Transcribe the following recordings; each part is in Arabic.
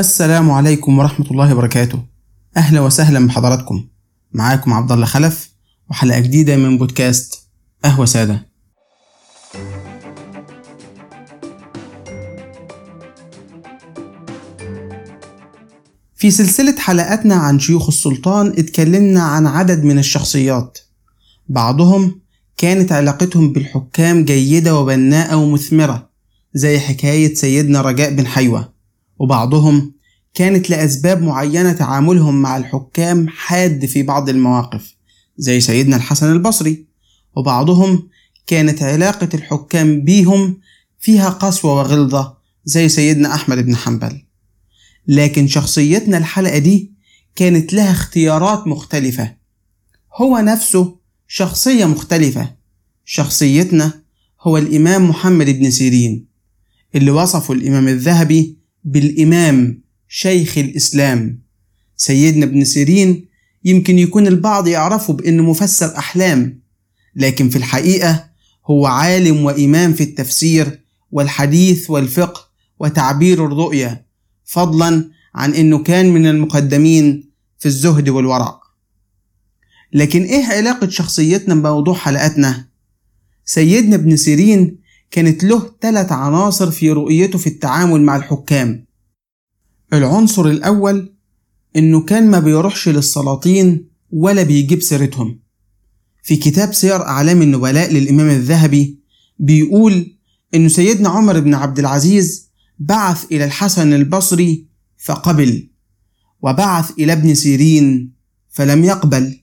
السلام عليكم ورحمة الله وبركاته. أهلا وسهلا بحضراتكم. معاكم عبد الله خلف وحلقة جديدة من بودكاست قهوة سادة. في سلسلة حلقاتنا عن شيوخ السلطان اتكلمنا عن عدد من الشخصيات. بعضهم كانت علاقتهم بالحكام جيدة وبناءة ومثمرة زي حكاية سيدنا رجاء بن حيوة. وبعضهم كانت لأسباب معينة تعاملهم مع الحكام حاد في بعض المواقف زي سيدنا الحسن البصري. وبعضهم كانت علاقة الحكام بيهم فيها قسوة وغلظة زي سيدنا أحمد بن حنبل. لكن شخصيتنا الحلقة دي كانت لها اختيارات مختلفة. هو نفسه شخصية مختلفة. شخصيتنا هو الإمام محمد بن سيرين اللي وصفه الإمام الذهبي بالإمام شيخ الإسلام سيدنا ابن سيرين يمكن يكون البعض يعرفه بأنه مفسر أحلام لكن في الحقيقة هو عالم وإمام في التفسير والحديث والفقه وتعبير الرؤية فضلا عن أنه كان من المقدمين في الزهد والورع لكن إيه علاقة شخصيتنا بموضوع حلقتنا؟ سيدنا ابن سيرين كانت له ثلاث عناصر في رؤيته في التعامل مع الحكام. العنصر الأول إنه كان ما بيروحش للسلاطين ولا بيجيب سيرتهم. في كتاب سير أعلام النبلاء للإمام الذهبي بيقول إنه سيدنا عمر بن عبد العزيز بعث إلى الحسن البصري فقبل وبعث إلى ابن سيرين فلم يقبل.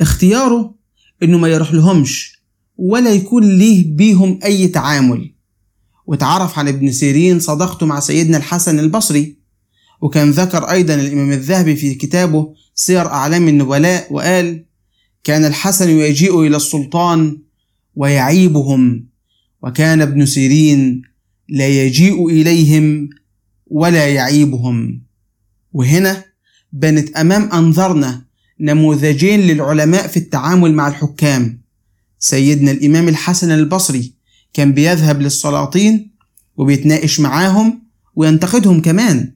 اختياره إنه ما يروح لهمش ولا يكون ليه بيهم أي تعامل. وتعرف عن ابن سيرين صداقته مع سيدنا الحسن البصري. وكان ذكر أيضا الإمام الذهبي في كتابه سير أعلام النبلاء وقال كان الحسن يجيء إلى السلطان ويعيبهم وكان ابن سيرين لا يجيء إليهم ولا يعيبهم. وهنا بنت أمام أنظرنا نموذجين للعلماء في التعامل مع الحكام. سيدنا الإمام الحسن البصري كان بيذهب للسلاطين وبيتناقش معاهم وينتقدهم كمان.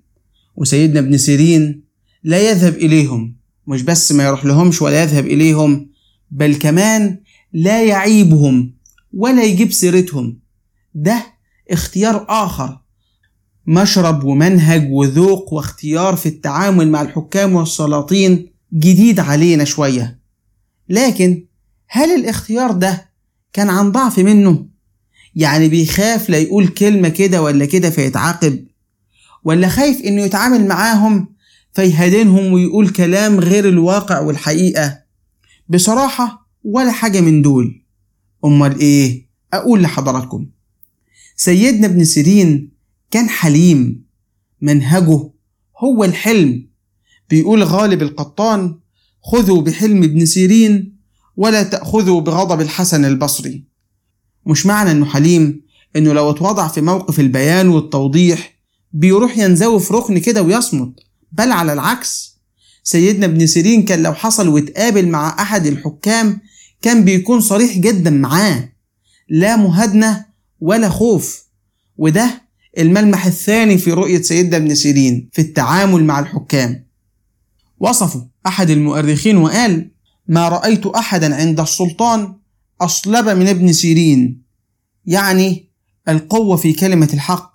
وسيدنا ابن سيرين لا يذهب إليهم مش بس ما يروح لهمش ولا يذهب إليهم بل كمان لا يعيبهم ولا يجيب سيرتهم. ده اختيار آخر مشرب ومنهج وذوق واختيار في التعامل مع الحكام والسلاطين جديد علينا شوية. لكن هل الاختيار ده كان عن ضعف منه؟ يعني بيخاف لا يقول كلمة كده ولا كده فيتعاقب؟ ولا خايف إنه يتعامل معاهم فيهدنهم ويقول كلام غير الواقع والحقيقة؟ بصراحة ولا حاجة من دول. أمال إيه؟ أقول لحضراتكم. سيدنا ابن سيرين كان حليم. منهجه هو الحلم. بيقول غالب القطان خذوا بحلم ابن سيرين ولا تأخذوا بغضب الحسن البصري. مش معنى إنه حليم إنه لو اتوضع في موقف البيان والتوضيح بيروح ينزوي في ركن كده ويصمت بل على العكس. سيدنا ابن سيرين كان لو حصل واتقابل مع أحد الحكام كان بيكون صريح جدا معاه. لا مهادنة ولا خوف. وده الملمح الثاني في رؤية سيدنا ابن سيرين في التعامل مع الحكام. وصفه أحد المؤرخين وقال ما رأيت أحدا عند السلطان أصلب من ابن سيرين. يعني القوة في كلمة الحق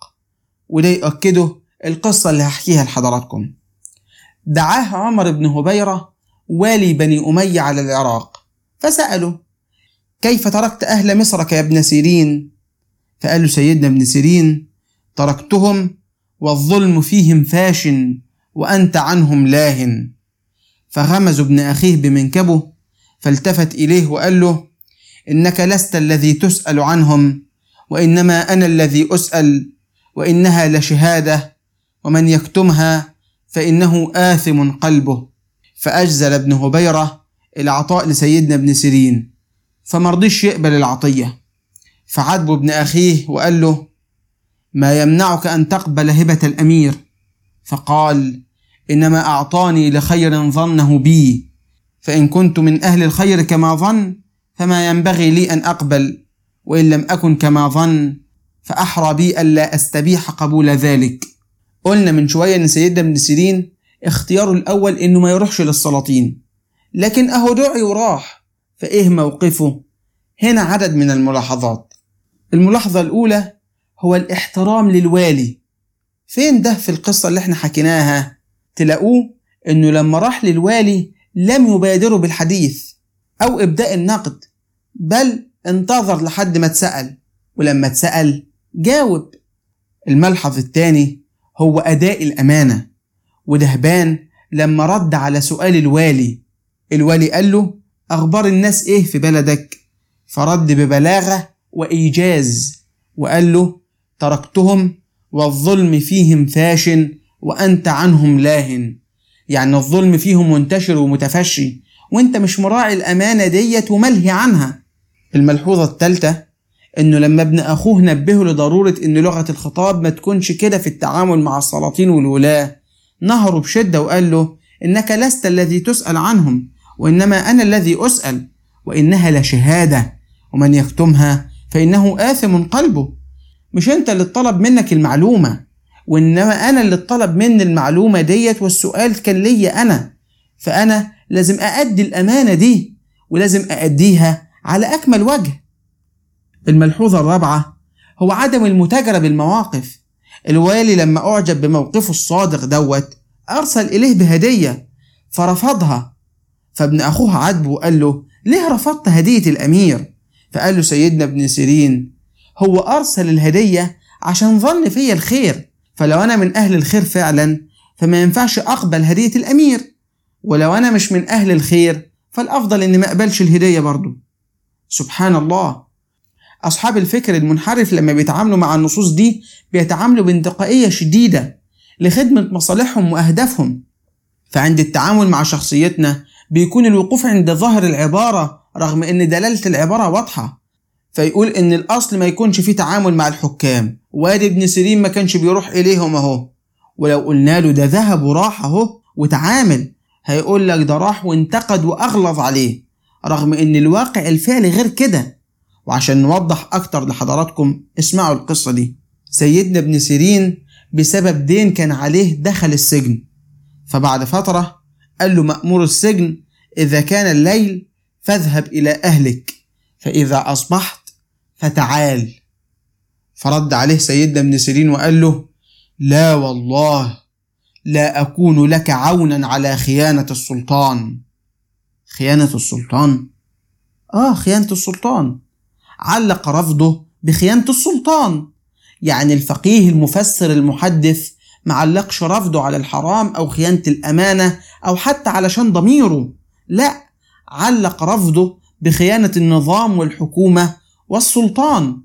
وده يؤكده القصة اللي هحكيها لحضراتكم. دعاه عمر بن هبيرة والي بني أمية على العراق. فسأله كيف تركت أهل مصرك يا ابن سيرين؟ فقال له سيدنا ابن سيرين تركتهم والظلم فيهم فاش وأنت عنهم لاهن. فغمز ابن أخيه بمنكبه فالتفت إليه وقال له إنك لست الذي تسأل عنهم وإنما أنا الذي أسأل وإنها لشهادة ومن يكتمها فإنه آثم قلبه. فأجزل ابن هبيرة العطاء لسيدنا ابن سيرين فمرضيش يقبل العطية. فعاتبه ابن أخيه وقال له ما يمنعك أن تقبل هبة الأمير؟ فقال إنما أعطاني لخير ظنه بي. فإن كنت من أهل الخير كما ظن فما ينبغي لي أن أقبل. وإن لم أكن كما ظن فأحرى بي ألا أستبيح قبول ذلك. قلنا من شوية إن سيدنا ابن سيرين اختياره الأول إنه ما يروحش للسلاطين. لكن أهو دعي وراح. فإيه موقفه؟ هنا عدد من الملاحظات. الملاحظة الأولى هو الاحترام للوالي. فين ده في القصة اللي إحنا حكيناها؟ تلاقوه إنه لما راح للوالي لم يبادروا بالحديث أو إبداء النقد بل انتظر لحد ما اتسأل ولما اتسأل جاوب. الملحظ الثاني هو أداء الأمانة. ودهبان لما رد على سؤال الوالي الوالي قال له أخبار الناس إيه في بلدك؟ فرد ببلاغة وإيجاز وقال له تركتهم والظلم فيهم فاشن وأنت عنهم لاهن. يعني الظلم فيهم منتشر ومتفشي وأنت مش مراعي الأمانة ديت وملهي عنها. الملحوظة الثالثة إنه لما ابن أخوه نبهه لضرورة إن لغة الخطاب ما تكونش كده في التعامل مع السلاطين والولاة. نهره بشدة وقال له إنك لست الذي تسأل عنهم وإنما أنا الذي أسأل وإنها لشهادة ومن يكتمها فإنه آثم قلبه. مش أنت اللي طلب منك المعلومة. وإنما أنا اللي طلب مني المعلومة ديت والسؤال كان ليا أنا. فأنا لازم أأدي الأمانة دي ولازم أأديها على أكمل وجه. الملحوظة الرابعة هو عدم المتاجرة بالمواقف. الوالي لما أعجب بموقفه الصادق دوت أرسل إليه بهدية فرفضها. فابن أخوه عاتبه وقال له ليه رفضت هدية الأمير؟ فقال له سيدنا ابن سيرين هو أرسل الهدية عشان ظن فيا الخير. فلو أنا من أهل الخير فعلا فما ينفعش أقبل هدية الأمير. ولو أنا مش من أهل الخير فالأفضل إني ما أقبلش الهدية برضه سبحان الله. أصحاب الفكر المنحرف لما بيتعاملوا مع النصوص دي بيتعاملوا بانتقائية شديدة لخدمة مصالحهم وأهدافهم. فعند التعامل مع شخصيتنا بيكون الوقوف عند ظاهر العبارة رغم إن دلالة العبارة واضحة. فيقول إن الأصل ما يكونش فيه تعامل مع الحكام. وادي ابن سيرين ما كانش بيروح إليهم أهو. ولو قلنا له ده ذهب وراح أهو وتعامل هيقول لك ده راح وانتقد وأغلظ عليه رغم إن الواقع الفعلي غير كده. وعشان نوضح أكتر لحضراتكم اسمعوا القصة دي. سيدنا ابن سيرين بسبب دين كان عليه دخل السجن. فبعد فترة قال له مأمور السجن إذا كان الليل فاذهب إلى أهلك فإذا أصبحت فتعال. فرد عليه سيدنا ابن سيرين وقال له لا والله لا أكون لك عونا على خيانة السلطان. خيانة السلطان؟ آه خيانة السلطان. علق رفضه بخيانة السلطان. يعني الفقيه المفسر المحدث معلقش رفضه على الحرام أو خيانة الأمانة أو حتى علشان ضميره. لا علق رفضه بخيانة النظام والحكومة والسلطان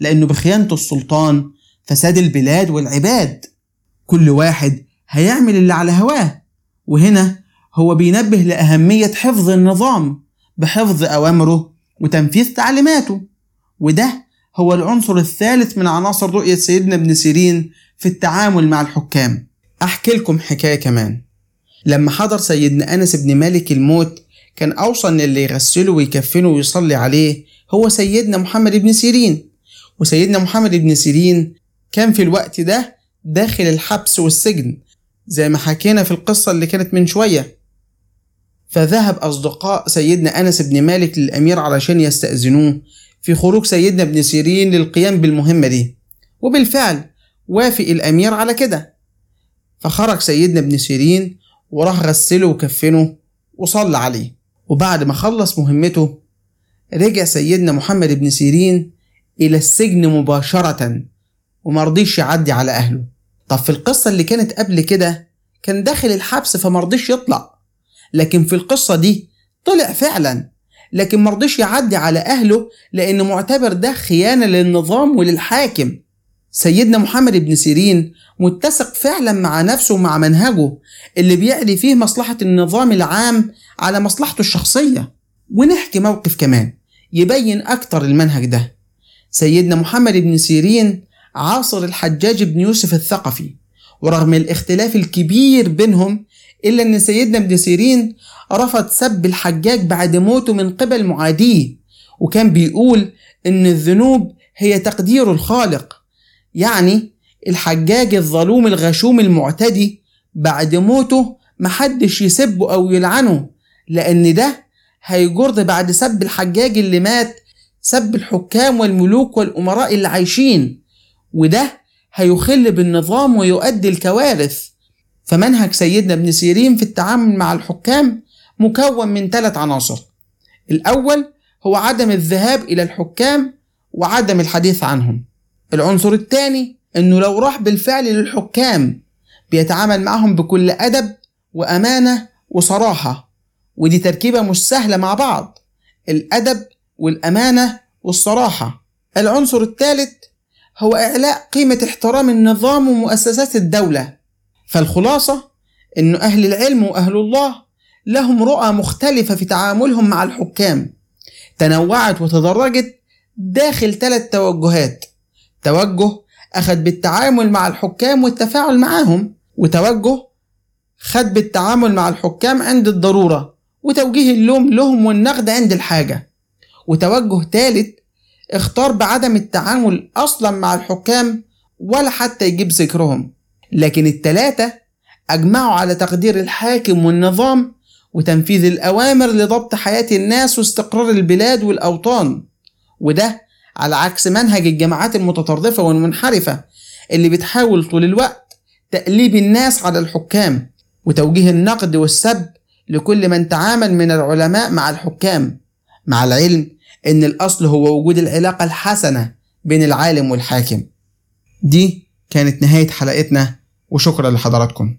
لأنه بخيانة السلطان فساد البلاد والعباد. كل واحد هيعمل اللي على هواه وهنا هو بينبه لأهمية حفظ النظام بحفظ أوامره وتنفيذ تعليماته. وده هو العنصر الثالث من عناصر رؤية سيدنا ابن سيرين في التعامل مع الحكام. أحكي لكم حكاية كمان. لما حضر سيدنا أنس بن مالك الموت كان أوصى إن اللي يغسله ويكفنه ويصلي عليه هو سيدنا محمد بن سيرين. وسيدنا محمد بن سيرين كان في الوقت ده داخل الحبس والسجن زي ما حكينا في القصة اللي كانت من شوية. فذهب أصدقاء سيدنا أنس بن مالك للأمير علشان يستأذنوه في خروج سيدنا ابن سيرين للقيام بالمهمة دي. وبالفعل وافق الأمير على كده. فخرج سيدنا ابن سيرين وراح غسله وكفنه وصلى عليه. وبعد ما خلص مهمته رجع سيدنا محمد بن سيرين إلى السجن مباشرة ومرضيش يعدي على أهله. طب في القصة اللي كانت قبل كده كان داخل الحبس فمرضيش يطلع. لكن في القصة دي طلع فعلا لكن مرضيش يعدي على أهله لأن معتبر ده خيانة للنظام وللحاكم. سيدنا محمد بن سيرين متسق فعلا مع نفسه ومع منهجه اللي بيعلي فيه مصلحة النظام العام على مصلحته الشخصية. ونحكي موقف كمان يبين أكتر المنهج ده. سيدنا محمد بن سيرين عاصر الحجاج بن يوسف الثقفي ورغم الاختلاف الكبير بينهم إلا أن سيدنا ابن سيرين رفض سب الحجاج بعد موته من قبل معاديه وكان بيقول إن الذنوب هي تقدير الخالق يعني الحجاج الظلوم الغشوم المعتدي بعد موته محدش يسبه أو يلعنه لأن ده هيجر بعد سب الحجاج اللي مات سب الحكام والملوك والأمراء اللي عايشين. وده هيخل بالنظام ويؤدي الكوارث. فمنهج سيدنا ابن سيرين في التعامل مع الحكام مكون من ثلاث عناصر. الأول هو عدم الذهاب إلى الحكام وعدم الحديث عنهم. العنصر الثاني إنه لو راح بالفعل للحكام بيتعامل معهم بكل أدب وأمانة وصراحة. ودي تركيبة مش سهلة مع بعض. الأدب والأمانة والصراحة. العنصر الثالث هو إعلاء قيمة احترام النظام ومؤسسات الدولة. فالخلاصة انه أهل العلم وأهل الله لهم رؤى مختلفة في تعاملهم مع الحكام. تنوعت وتدرجت داخل ثلاث توجهات. توجه أخذ بالتعامل مع الحكام والتفاعل معهم وتوجه خد بالتعامل مع الحكام عند الضرورة. وتوجيه اللوم لهم والنقد عند الحاجة. وتوجه ثالث اختار بعدم التعامل أصلا مع الحكام ولا حتى يجيب ذكرهم. لكن التلاتة أجمعوا على تقدير الحاكم والنظام وتنفيذ الأوامر لضبط حياة الناس واستقرار البلاد والأوطان. وده على عكس منهج الجماعات المتطرفة والمنحرفة اللي بتحاول طول الوقت تقليب الناس على الحكام وتوجيه النقد والسب لكل من تعامل من العلماء مع الحكام مع العلم إن الأصل هو وجود العلاقة الحسنة بين العالم والحاكم. دي كانت نهاية حلقتنا وشكرا لحضراتكم.